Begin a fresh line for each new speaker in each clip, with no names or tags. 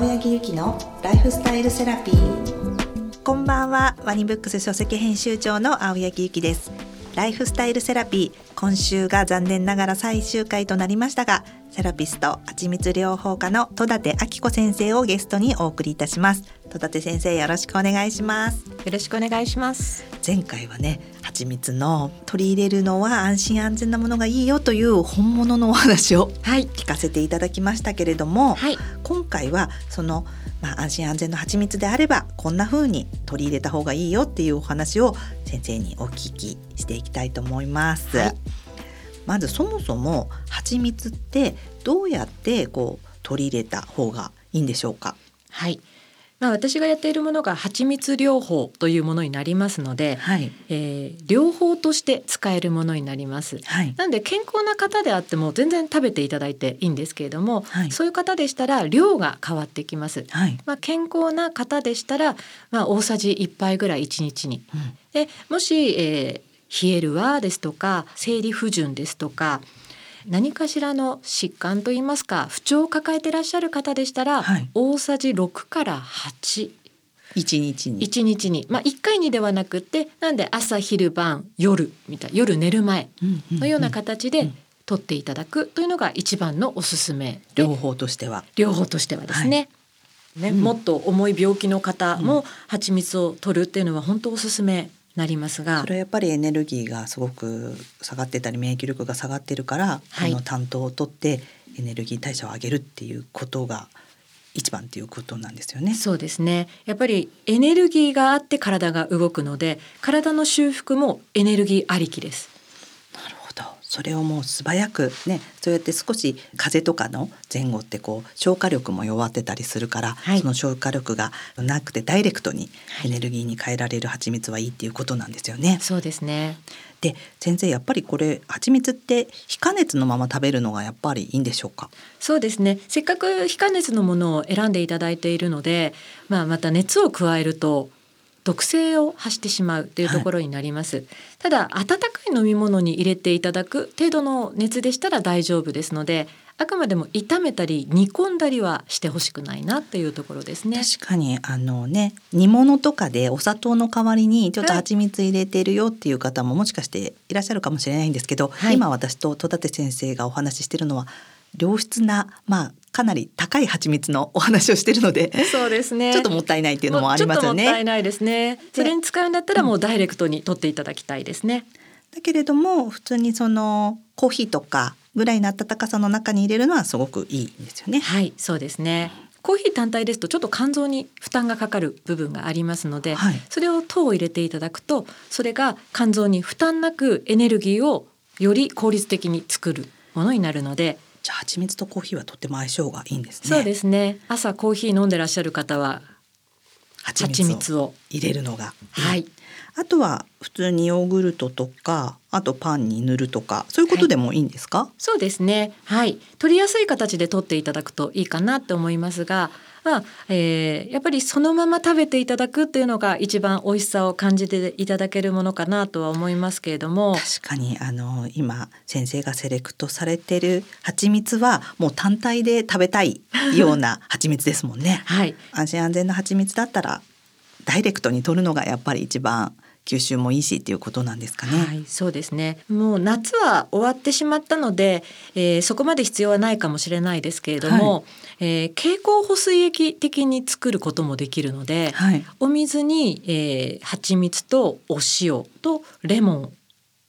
青柳ゆきのライフスタイルセラピー。こんばんは。ワニブックス書籍編集長の青柳ゆきです。ライフスタイルセラピー。今週が残念ながら最終回となりましたがセラピスト蜂蜜療法科の戸立明子先生をゲストにお送りいたします。戸立先生よろしくお願いします。
よろしくお願いします。
前回はね蜂蜜の取り入れるのは安心安全なものがいいよという本物のお話を聞かせていただきましたけれども、はい、今回はそのまあ、安心安全の蜂蜜であればこんな風に取り入れた方がいいよっていうお話を先生にお聞きしていきたいと思います。はい、まずそもそも蜂蜜ってどうやってこう取り入れた方がいいんでしょうか？
はい。まあ、私がやっているものが蜂蜜療法というものになりますので、はい、えー、療法として使えるものになります。はい、なので健康な方であっても全然食べていただいていいんですけれども、はい、そういう方でしたら量が変わってきます。はい、まあ、健康な方でしたら、まあ、大さじ1杯ぐらい1日に。うん、でもし、えー、冷えるわですとか生理不順ですとか何かしらの疾患といいますか不調を抱えていらっしゃる方でしたら、はい、大さじ6から8
一日に。
一日に。まあ一回にではなくてなんで朝昼晩夜みたい夜寝る前のような形で取っていただくというのが一番のおすすめ。
両方としては。
両方としてはですね、はい、ね、うん、もっと重い病気の方も蜂蜜を取るっていうのは本当おすすめなりますが
それはやっぱりエネルギーがすごく下がってたり免疫力が下がってるから、はい、この担当を取ってエネルギー代謝を上げるっていうことが一番っていうことなんですよね。
そうですね。やっぱりエネルギーがあって体が動くので、体の修復もエネルギーありきです。
それをもう素早くねそうやって少し風邪とかの前後ってこう消化力も弱ってたりするから、はい、その消化力がなくてダイレクトにエネルギーに変えられる蜂蜜はいいっていうことなんですよね。
そうですね。
で先生やっぱりこれ蜂蜜って非加熱のまま食べるのがやっぱりいいんでしょうか？
そうですね。せっかく非加熱のものを選んでいただいているので、まあ、また熱を加えると毒性を発してしまうというところになります、はい、ただ温かい飲み物に入れていただく程度の熱でしたら大丈夫ですのであくまでも炒めたり煮込んだりはしてほしくないなっていうところですね。
確かにあのね煮物とかでお砂糖の代わりにちょっと蜂蜜入れてるよっていう方ももしかしていらっしゃるかもしれないんですけど、はい、今私と戸立先生がお話ししてるのは良質なまあかなり高い蜂蜜のお話をしてるので
そうですね。
ちょっともったいないっていうのもありますよね。
もったいないですね。それに使うんだったらもうダイレクトに取っていただきたいですね、
うん、だけれども普通にそのコーヒーとかぐらいの温かさの中に入れるのはすごくいいんですよね。
はいそうですね。コーヒー単体ですとちょっと肝臓に負担がかかる部分がありますので、はい、それを糖を入れていただくとそれが肝臓に負担なくエネルギーをより効率的に作るものになるので
じゃあ蜂蜜とコーヒーはとっても相性がいいんですね。
そうですね。朝コーヒー飲んでらっしゃる方は蜂蜜を
入れるのが
はい。
あとは普通にヨーグルトとかあとパンに塗るとかそういうことでもいいんですか、はい、
そうですねはい取りやすい形で取っていただくといいかなって思いますがまあえー、やっぱりそのまま食べていただくっていうのが一番美味しさを感じていただけるものかなとは思いますけれども
確かにあの今先生がセレクトされてる蜂蜜はもう単体で食べたいような 蜂蜜ですもんね。はい、安心安全な蜂蜜だったらダイレクトに取るのがやっぱり一番吸収もいいしっていうことなんですかね。
はい、そうですね。もう夏は終わってしまったので、えー、そこまで必要はないかもしれないですけれども、はい、えー、蛍光補水液的に作ることもできるので、はい、お水に、えー、蜂蜜とお塩とレモン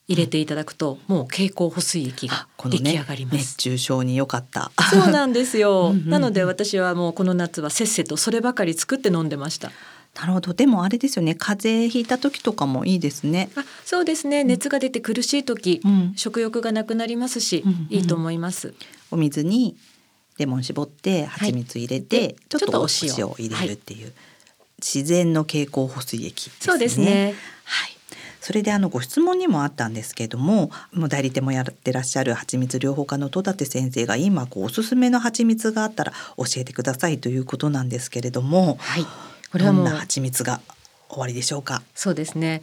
入れていただくと、もう蛍光補水液が出来上がります。ね、
熱中症に良かった。
そうなんですよ。なので私はもうこの夏はせっせとそればかり作って飲んでました。
なるほど。でもあれですよね。風邪ひいた時とかもいいですね。
あそうですね。熱が出て苦しい時、うん、食欲がなくなりますし、うんうん、いいと思います。
お水にレモン絞って蜂蜜入れて、はい、ちょっとお塩を入れるっていう、はい、自然の蛍光補水液、ね、
そうですね。
はい。それであのご質問にもあったんですけれどももう代理店もやってらっしゃる蜂蜜療法科の戸立先生が今こうおすすめの蜂蜜があったら教えてくださいということなんですけれども、はい、これはもう蜂蜜が終わりでしょうか？
そうですね。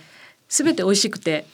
すべて美味しくて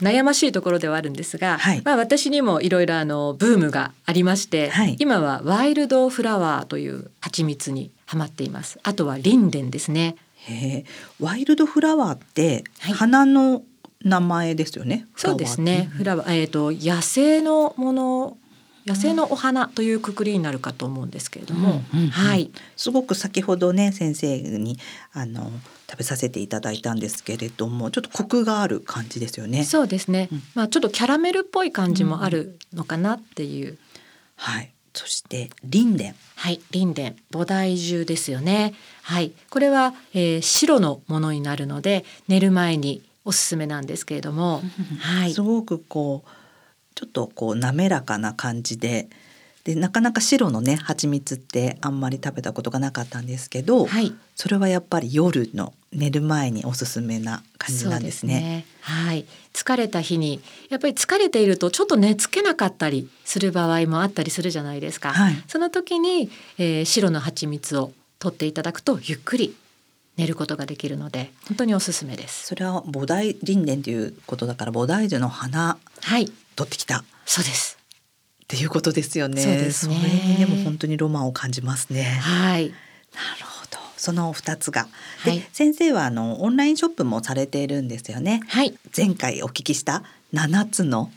悩ましいところではあるんですが、はい、まあ私にもいろいろあのブームがありまして、はい、今はワイルドフラワーという蜂蜂蜜にハマっています。あとはリンデンですね。
へワイルドフラワーって花の名前ですよね、はい、
そうですね。フラワーえっ、ー、と野生のもの野生のお花というくくりになるかと思うんですけれども、うんうんうん、はい、
すごく先ほどね先生にあの食べさせていただいたんですけれどもちょっとコクがある感じですよね。
そうですね、うん、まあちょっとキャラメルっぽい感じもあるのかなっていう。うん、
はい。そしてリンデン。
はい、リンデン、菩提樹ですよね。はい、これは、えー、白のものになるので寝る前におすすめなんですけれども、
はい、すごくこうちょっとこう滑らかな感じででなかなか白のね蜂蜜ってあんまり食べたことがなかったんですけど、はい、それはやっぱり夜の寝る前におすすめな感じなんですね。すね
はい、疲れた日にやっぱり疲れているとちょっと寝つけなかったりする場合もあったりするじゃないですか。はい、その時に、えー、白の蜂蜜を取っていただくとゆっくり寝ることができるので本当におすすめです。
それは菩提林伝ということだから菩提樹の花、はい、取ってきた。
そうです。
っていうことですよね。そうですね。それにでも本当にロマンを感じますね。はい。なるほど。その二つが、はい、先生はあのオンラインショップもされているんですよね。はい。前回お聞きした七つの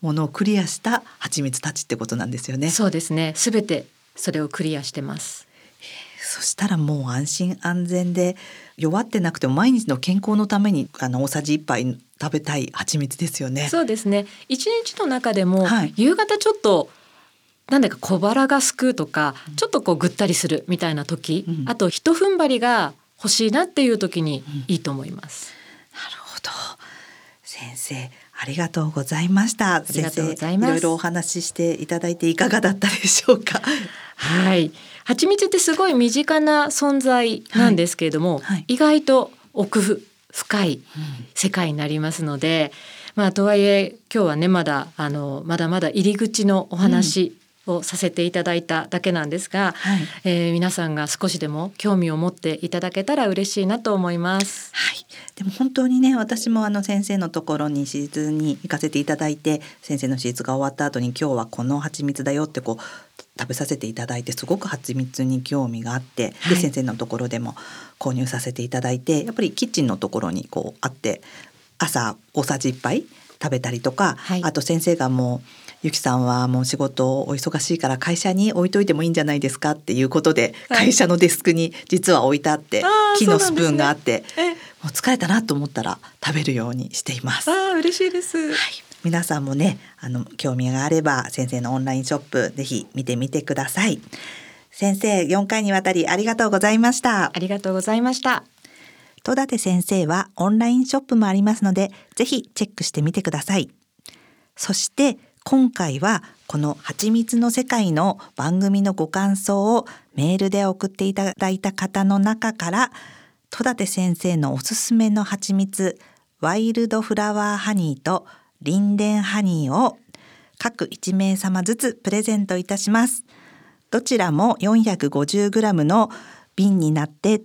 ものをクリアした蜂蜜たちってことなんですよね。
そうですね。すべてそれをクリアしてます。
そしたらもう安心安全で弱ってなくても毎日の健康のためにあの大さじ一杯食べたい蜂蜜ですよね。
そうですね。一日の中でも、はい、夕方ちょっとなんだか小腹がすくとか、うん、ちょっとこうぐったりするみたいな時、うん、あと一踏ん張りが欲しいなっていう時にいいと思います。
うん、なるほど。先生ありがとうございました。先生いろいろお話ししていただいていかがだったでしょうか？
はい。蜂蜜ってすごい身近な存在なんですけれども、はい。はい、意外と奥深い世界になりますので、うん、まあとはいえ今日はねまだあのまだまだ入り口のお話をさせていただいただけなんですが、はい、えー、皆さんが少しでも興味を持っていただけたら嬉しいなと思います。
はい、でも本当にね私もあの先生のところに手術に行かせていただいて先生の手術が終わった後に今日はこの蜂蜜だよってこう食べさせていただいてすごく蜂蜜に興味があって、はい、で先生のところでも購入させていただいてやっぱりキッチンのところにこうあって朝大さじ1杯食べたりとか、はい、あと先生がもうゆきさんはもう仕事お忙しいから会社に置いといてもいいんじゃないですかっていうことで、会社のデスクに実は置いてあって、木のスプーンがあって、もう疲れたなと思ったら食べるようにしています。
あ嬉しいです。はい。
皆さんもね、あの興味があれば先生のオンラインショップぜひ見てみてください。先生、4回にわたりありがとうございました。
ありがとうございました。
戸立先生はオンラインショップもありますので、ぜひチェックしてみてください。そして今回はこの蜂蜜の世界の番組のご感想をメールで送っていただいた方の中から戸立先生のおすすめの蜂蜜ワイルドフラワーハニーとリンデンハニーを各1名様ずつプレゼントいたします。どちらも 450g の瓶になって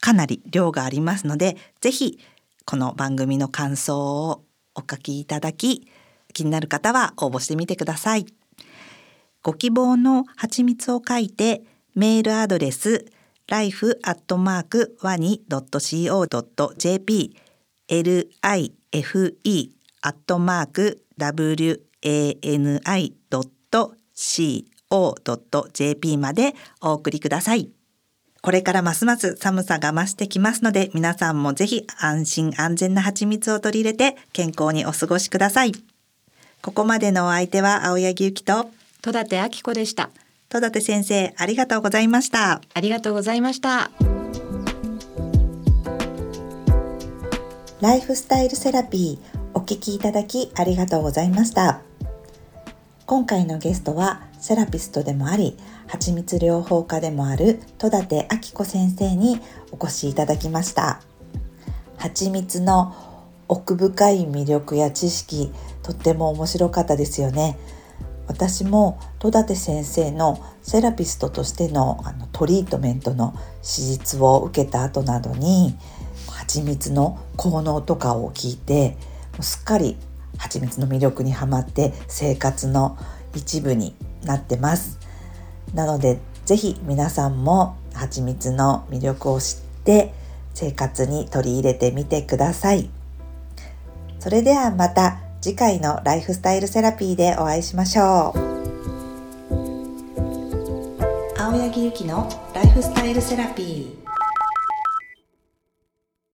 かなり量がありますので、ぜひこの番組の感想をお書きいただき、気になる方は応募してみてください。ご希望の蜂蜜を書いてメールアドレス life.wani.co.jp life life.wani.co.jp までお送りください。これからますます寒さが増してきますので皆さんもぜひ安心安全な蜂蜜を取り入れて健康にお過ごしください。ここまでのお相手は青柳ゆきと
戸立明子でした
戸立先生ありがとうございました
ありがとうございました
ライフスタイルセラピーお聞きいただきありがとうございました。今回のゲストはセラピストでもあり蜂蜜療法家でもある戸立明子先生にお越しいただきました。蜂蜜の奥深い魅力や知識とっても面白かったですよね。私も戸立先生のセラピストとしてのあのトリートメントの手術を受けた後などに蜂蜜の効能とかを聞いてすっかり蜂蜜の魅力にはまって生活の一部になってますなのでぜひ皆さんも蜂蜜の魅力を知って生活に取り入れてみてください。それではまた次回のライフスタイルセラピーでお会いしましょう。青柳ゆきのライフスタイルセラピー